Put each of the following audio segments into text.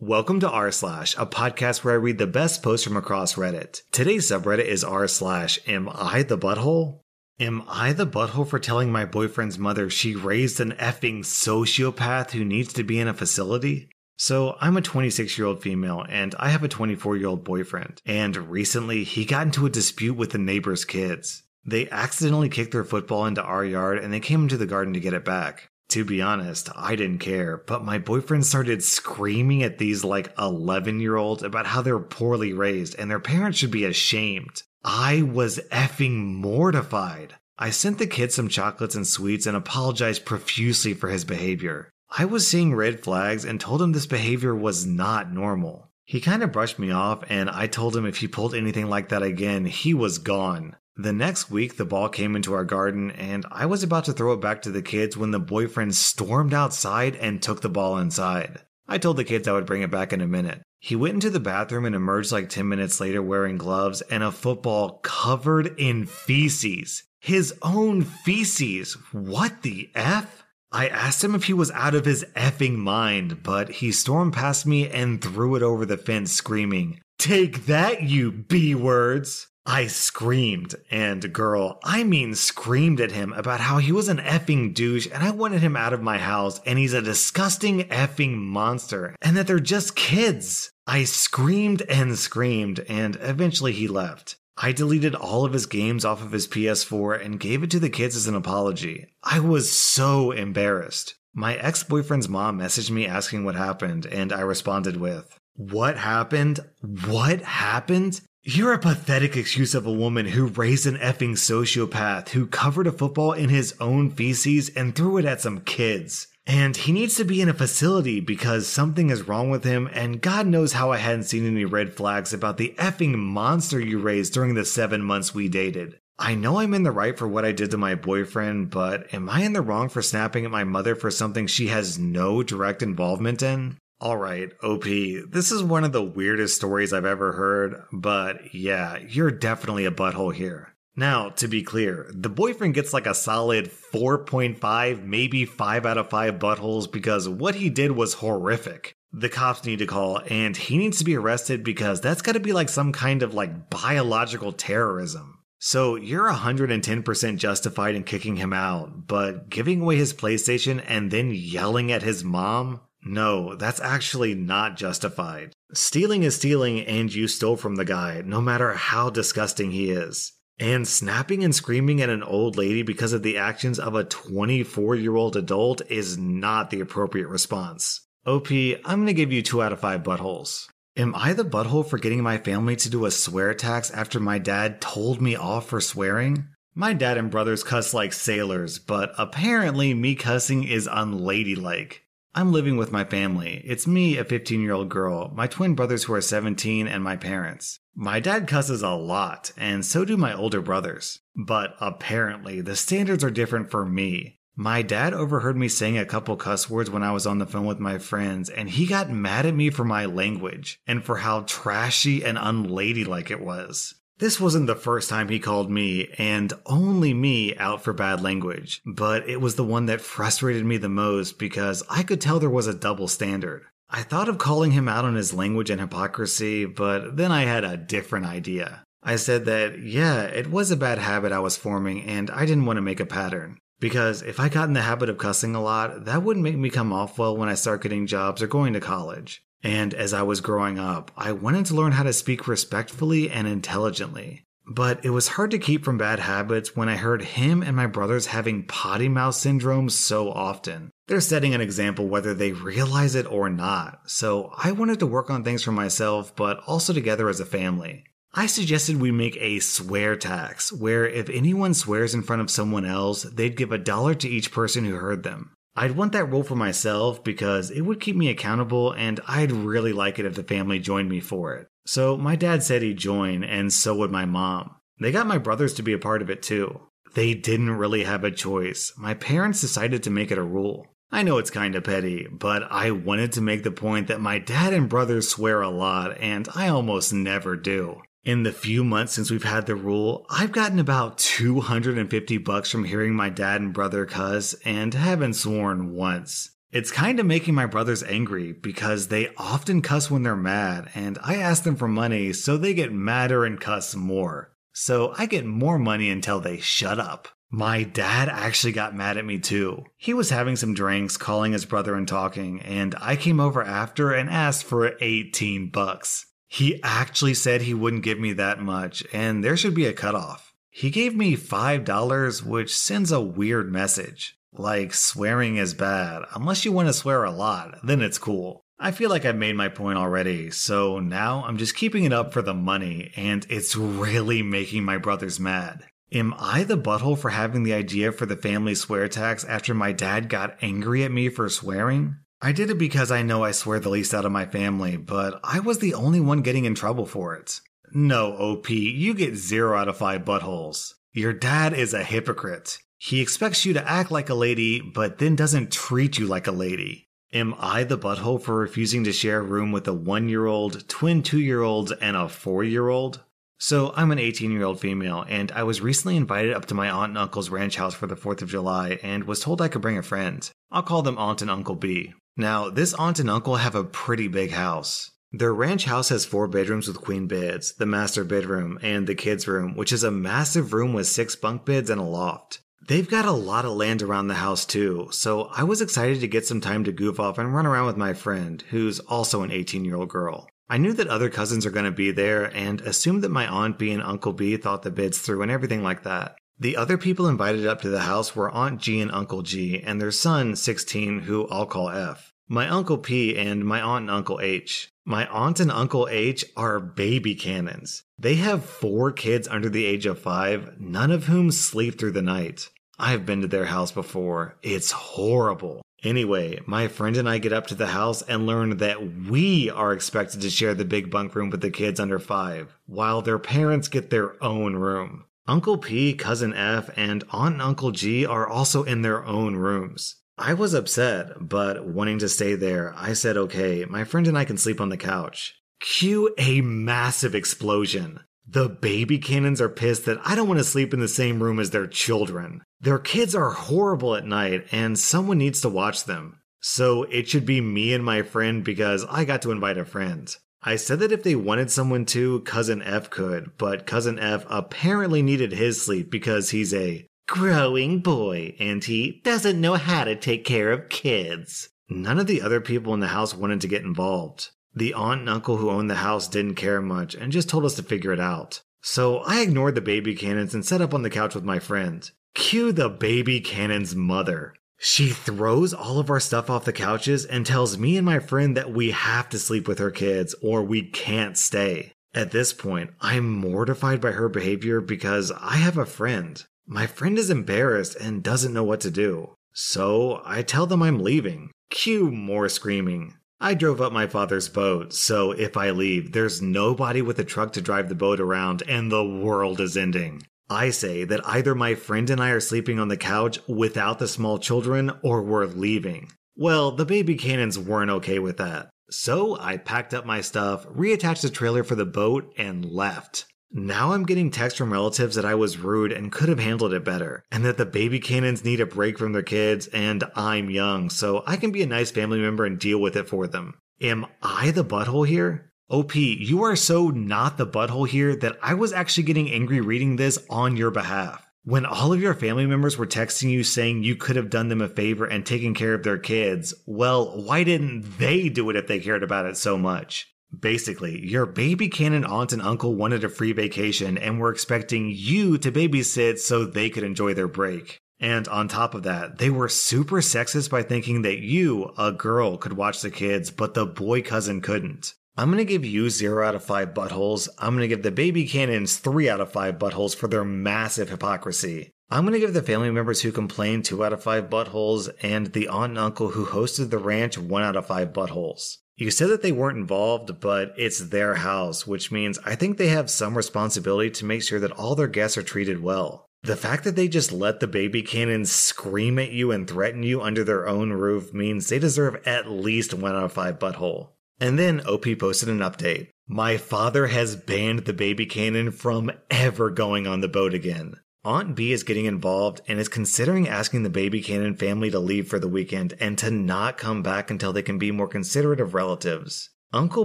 Welcome to r slash, a podcast where I read the best posts from across Reddit. Today's subreddit is r slash. Am I the butthole? Am I the butthole for telling my boyfriend's mother she raised an effing sociopath who needs to be in a facility? So, I'm a 26 year old female and I have a 24 year old boyfriend. And recently, he got into a dispute with the neighbor's kids. They accidentally kicked their football into our yard and they came into the garden to get it back. To be honest, I didn't care, but my boyfriend started screaming at these like 11 year olds about how they're poorly raised and their parents should be ashamed. I was effing mortified. I sent the kid some chocolates and sweets and apologized profusely for his behavior. I was seeing red flags and told him this behavior was not normal. He kind of brushed me off, and I told him if he pulled anything like that again, he was gone. The next week, the ball came into our garden, and I was about to throw it back to the kids when the boyfriend stormed outside and took the ball inside. I told the kids I would bring it back in a minute. He went into the bathroom and emerged like 10 minutes later wearing gloves and a football covered in feces. His own feces. What the F? I asked him if he was out of his effing mind, but he stormed past me and threw it over the fence, screaming, Take that, you B words! I screamed, and girl, I mean screamed at him about how he was an effing douche and I wanted him out of my house and he's a disgusting effing monster and that they're just kids. I screamed and screamed and eventually he left. I deleted all of his games off of his PS4 and gave it to the kids as an apology. I was so embarrassed. My ex boyfriend's mom messaged me asking what happened, and I responded with, What happened? What happened? You're a pathetic excuse of a woman who raised an effing sociopath who covered a football in his own feces and threw it at some kids. And he needs to be in a facility because something is wrong with him, and God knows how I hadn't seen any red flags about the effing monster you raised during the seven months we dated. I know I'm in the right for what I did to my boyfriend, but am I in the wrong for snapping at my mother for something she has no direct involvement in? Alright, OP, this is one of the weirdest stories I've ever heard, but yeah, you're definitely a butthole here. Now, to be clear, the boyfriend gets like a solid 4.5, maybe 5 out of 5 buttholes because what he did was horrific. The cops need to call and he needs to be arrested because that's gotta be like some kind of like biological terrorism. So you're 110% justified in kicking him out, but giving away his PlayStation and then yelling at his mom? No, that's actually not justified. Stealing is stealing and you stole from the guy, no matter how disgusting he is. And snapping and screaming at an old lady because of the actions of a 24 year old adult is not the appropriate response. OP, I'm gonna give you 2 out of 5 buttholes. Am I the butthole for getting my family to do a swear tax after my dad told me off for swearing? My dad and brothers cuss like sailors, but apparently me cussing is unladylike. I'm living with my family. It's me, a 15 year old girl, my twin brothers who are 17, and my parents. My dad cusses a lot, and so do my older brothers. But apparently, the standards are different for me. My dad overheard me saying a couple cuss words when I was on the phone with my friends, and he got mad at me for my language and for how trashy and unladylike it was. This wasn't the first time he called me, and only me, out for bad language, but it was the one that frustrated me the most because I could tell there was a double standard. I thought of calling him out on his language and hypocrisy, but then I had a different idea. I said that, yeah, it was a bad habit I was forming, and I didn't want to make a pattern. Because if I got in the habit of cussing a lot, that wouldn't make me come off well when I start getting jobs or going to college. And as I was growing up, I wanted to learn how to speak respectfully and intelligently. But it was hard to keep from bad habits when I heard him and my brothers having potty mouth syndrome so often. They're setting an example whether they realize it or not, so I wanted to work on things for myself, but also together as a family. I suggested we make a swear tax, where if anyone swears in front of someone else, they'd give a dollar to each person who heard them. I'd want that rule for myself because it would keep me accountable and I'd really like it if the family joined me for it. So my dad said he'd join and so would my mom. They got my brothers to be a part of it too. They didn't really have a choice. My parents decided to make it a rule. I know it's kinda petty, but I wanted to make the point that my dad and brothers swear a lot and I almost never do. In the few months since we've had the rule, I've gotten about 250 bucks from hearing my dad and brother cuss and haven't sworn once. It's kind of making my brothers angry because they often cuss when they're mad, and I ask them for money, so they get madder and cuss more. So I get more money until they shut up. My dad actually got mad at me too. He was having some drinks, calling his brother and talking, and I came over after and asked for 18 bucks. He actually said he wouldn't give me that much, and there should be a cutoff. He gave me $5, which sends a weird message. Like, swearing is bad. Unless you want to swear a lot, then it's cool. I feel like I've made my point already, so now I'm just keeping it up for the money, and it's really making my brothers mad. Am I the butthole for having the idea for the family swear tax after my dad got angry at me for swearing? I did it because I know I swear the least out of my family, but I was the only one getting in trouble for it. No, OP, you get 0 out of 5 buttholes. Your dad is a hypocrite. He expects you to act like a lady, but then doesn't treat you like a lady. Am I the butthole for refusing to share a room with a one year old, twin two year olds, and a four year old? So, I'm an 18 year old female, and I was recently invited up to my aunt and uncle's ranch house for the 4th of July and was told I could bring a friend. I'll call them Aunt and Uncle B. Now, this aunt and uncle have a pretty big house. Their ranch house has four bedrooms with queen beds, the master bedroom, and the kids' room, which is a massive room with six bunk beds and a loft. They've got a lot of land around the house too, so I was excited to get some time to goof off and run around with my friend, who's also an 18 year old girl. I knew that other cousins are going to be there and assumed that my Aunt B and Uncle B thought the bids through and everything like that. The other people invited up to the house were Aunt G and Uncle G and their son, 16, who I'll call F, my Uncle P, and my Aunt and Uncle H. My Aunt and Uncle H are baby cannons. They have four kids under the age of five, none of whom sleep through the night. I've been to their house before. It's horrible. Anyway, my friend and I get up to the house and learn that we are expected to share the big bunk room with the kids under five, while their parents get their own room. Uncle P, Cousin F, and Aunt and Uncle G are also in their own rooms. I was upset, but wanting to stay there, I said, okay, my friend and I can sleep on the couch. Cue a massive explosion. The baby cannons are pissed that I don't want to sleep in the same room as their children. Their kids are horrible at night and someone needs to watch them. So it should be me and my friend because I got to invite a friend. I said that if they wanted someone to, Cousin F could, but Cousin F apparently needed his sleep because he's a growing boy and he doesn't know how to take care of kids. None of the other people in the house wanted to get involved. The aunt and uncle who owned the house didn't care much and just told us to figure it out. So I ignored the baby cannons and sat up on the couch with my friend. Cue the baby cannon's mother. She throws all of our stuff off the couches and tells me and my friend that we have to sleep with her kids or we can't stay. At this point, I'm mortified by her behavior because I have a friend. My friend is embarrassed and doesn't know what to do. So I tell them I'm leaving. Cue more screaming. I drove up my father's boat, so if I leave, there's nobody with a truck to drive the boat around and the world is ending. I say that either my friend and I are sleeping on the couch without the small children or we're leaving. Well, the baby cannons weren't okay with that. So I packed up my stuff, reattached the trailer for the boat, and left. Now I'm getting texts from relatives that I was rude and could have handled it better, and that the baby cannons need a break from their kids, and I'm young, so I can be a nice family member and deal with it for them. Am I the butthole here? OP, you are so not the butthole here that I was actually getting angry reading this on your behalf. When all of your family members were texting you saying you could have done them a favor and taken care of their kids, well, why didn't they do it if they cared about it so much? Basically, your baby cannon aunt and uncle wanted a free vacation and were expecting you to babysit so they could enjoy their break. And on top of that, they were super sexist by thinking that you, a girl, could watch the kids, but the boy cousin couldn't. I'm gonna give you 0 out of 5 buttholes. I'm gonna give the baby cannons 3 out of 5 buttholes for their massive hypocrisy. I'm gonna give the family members who complained 2 out of 5 buttholes, and the aunt and uncle who hosted the ranch 1 out of 5 buttholes. You said that they weren't involved, but it's their house, which means I think they have some responsibility to make sure that all their guests are treated well. The fact that they just let the baby cannons scream at you and threaten you under their own roof means they deserve at least one out of five butthole. And then OP posted an update. My father has banned the baby cannon from ever going on the boat again. Aunt B is getting involved and is considering asking the baby Cannon family to leave for the weekend and to not come back until they can be more considerate of relatives. Uncle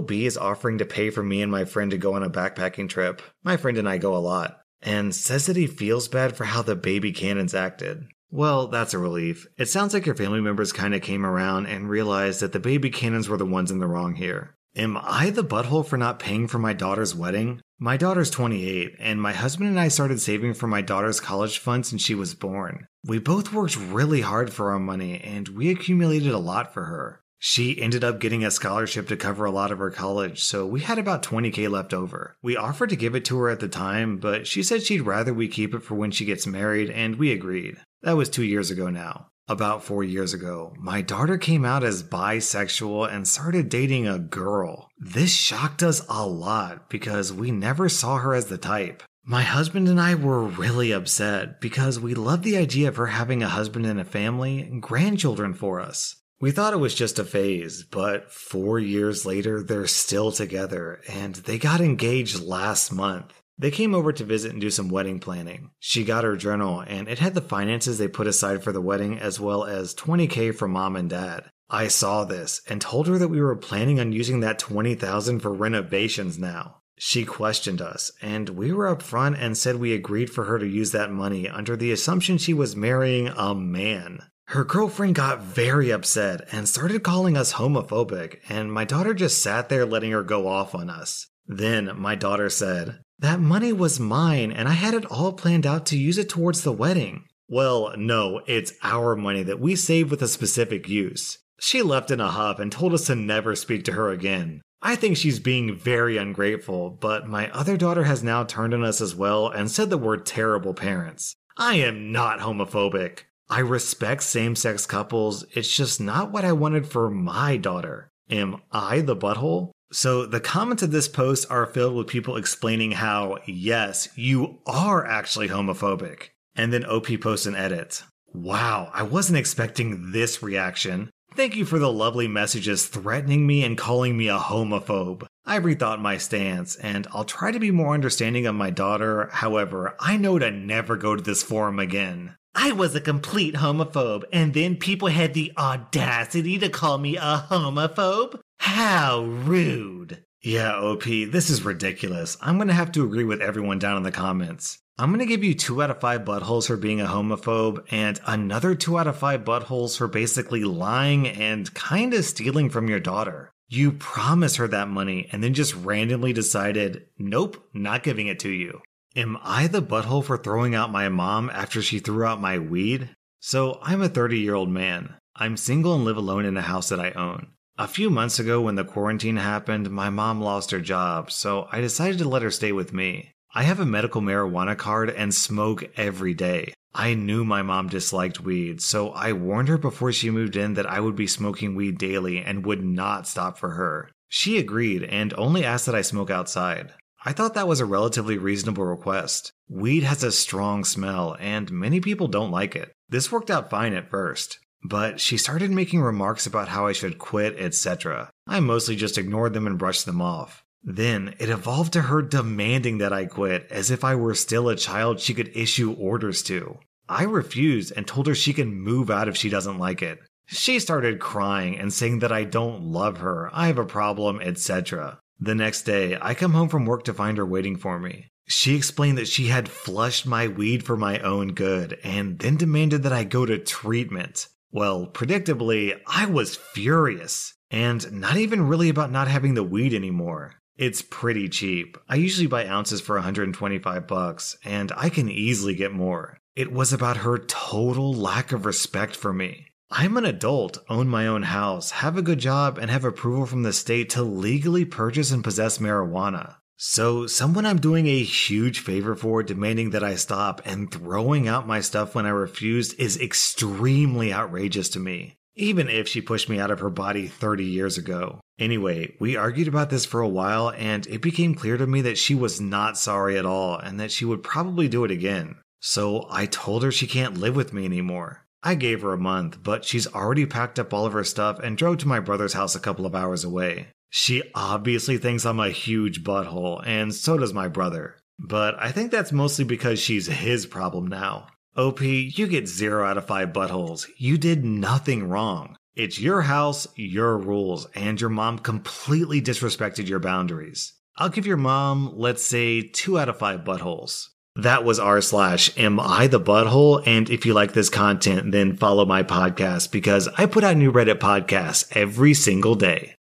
B is offering to pay for me and my friend to go on a backpacking trip. My friend and I go a lot. And says that he feels bad for how the baby Cannons acted. Well, that's a relief. It sounds like your family members kind of came around and realized that the baby Cannons were the ones in the wrong here. Am I the butthole for not paying for my daughter's wedding? My daughter's 28, and my husband and I started saving for my daughter's college fund since she was born. We both worked really hard for our money, and we accumulated a lot for her. She ended up getting a scholarship to cover a lot of her college, so we had about 20k left over. We offered to give it to her at the time, but she said she'd rather we keep it for when she gets married, and we agreed. That was two years ago now about four years ago, my daughter came out as bisexual and started dating a girl. This shocked us a lot because we never saw her as the type. My husband and I were really upset because we loved the idea of her having a husband and a family and grandchildren for us. We thought it was just a phase, but four years later, they're still together and they got engaged last month. They came over to visit and do some wedding planning. She got her journal, and it had the finances they put aside for the wedding as well as 20k from mom and dad. I saw this and told her that we were planning on using that 20,000 for renovations now. She questioned us, and we were upfront and said we agreed for her to use that money under the assumption she was marrying a man. Her girlfriend got very upset and started calling us homophobic, and my daughter just sat there letting her go off on us. Then my daughter said, that money was mine and I had it all planned out to use it towards the wedding. Well, no, it's our money that we saved with a specific use. She left in a huff and told us to never speak to her again. I think she's being very ungrateful, but my other daughter has now turned on us as well and said that we're terrible parents. I am not homophobic. I respect same sex couples, it's just not what I wanted for my daughter. Am I the butthole? So the comments of this post are filled with people explaining how, yes, you are actually homophobic. And then OP posts an edit. Wow, I wasn't expecting this reaction. Thank you for the lovely messages threatening me and calling me a homophobe. I've rethought my stance, and I'll try to be more understanding of my daughter. However, I know to never go to this forum again. I was a complete homophobe, and then people had the audacity to call me a homophobe? How rude. Yeah, OP, this is ridiculous. I'm gonna have to agree with everyone down in the comments. I'm gonna give you two out of five buttholes for being a homophobe, and another two out of five buttholes for basically lying and kinda stealing from your daughter. You promised her that money and then just randomly decided, nope, not giving it to you. Am I the butthole for throwing out my mom after she threw out my weed? So, I'm a 30 year old man. I'm single and live alone in a house that I own. A few months ago, when the quarantine happened, my mom lost her job, so I decided to let her stay with me. I have a medical marijuana card and smoke every day. I knew my mom disliked weed, so I warned her before she moved in that I would be smoking weed daily and would not stop for her. She agreed and only asked that I smoke outside. I thought that was a relatively reasonable request. Weed has a strong smell, and many people don't like it. This worked out fine at first. But she started making remarks about how I should quit, etc. I mostly just ignored them and brushed them off. Then it evolved to her demanding that I quit as if I were still a child she could issue orders to. I refused and told her she can move out if she doesn't like it. She started crying and saying that I don't love her, I have a problem, etc. The next day, I come home from work to find her waiting for me. She explained that she had flushed my weed for my own good and then demanded that I go to treatment. Well, predictably, I was furious. And not even really about not having the weed anymore. It's pretty cheap. I usually buy ounces for 125 bucks, and I can easily get more. It was about her total lack of respect for me. I'm an adult, own my own house, have a good job, and have approval from the state to legally purchase and possess marijuana. So, someone I'm doing a huge favor for demanding that I stop and throwing out my stuff when I refused is extremely outrageous to me, even if she pushed me out of her body 30 years ago. Anyway, we argued about this for a while, and it became clear to me that she was not sorry at all and that she would probably do it again. So, I told her she can't live with me anymore. I gave her a month, but she's already packed up all of her stuff and drove to my brother's house a couple of hours away. She obviously thinks I'm a huge butthole, and so does my brother. But I think that's mostly because she's his problem now. OP, you get 0 out of 5 buttholes. You did nothing wrong. It's your house, your rules, and your mom completely disrespected your boundaries. I'll give your mom, let's say, 2 out of 5 buttholes. That was r slash am I the butthole? And if you like this content, then follow my podcast because I put out new Reddit podcasts every single day.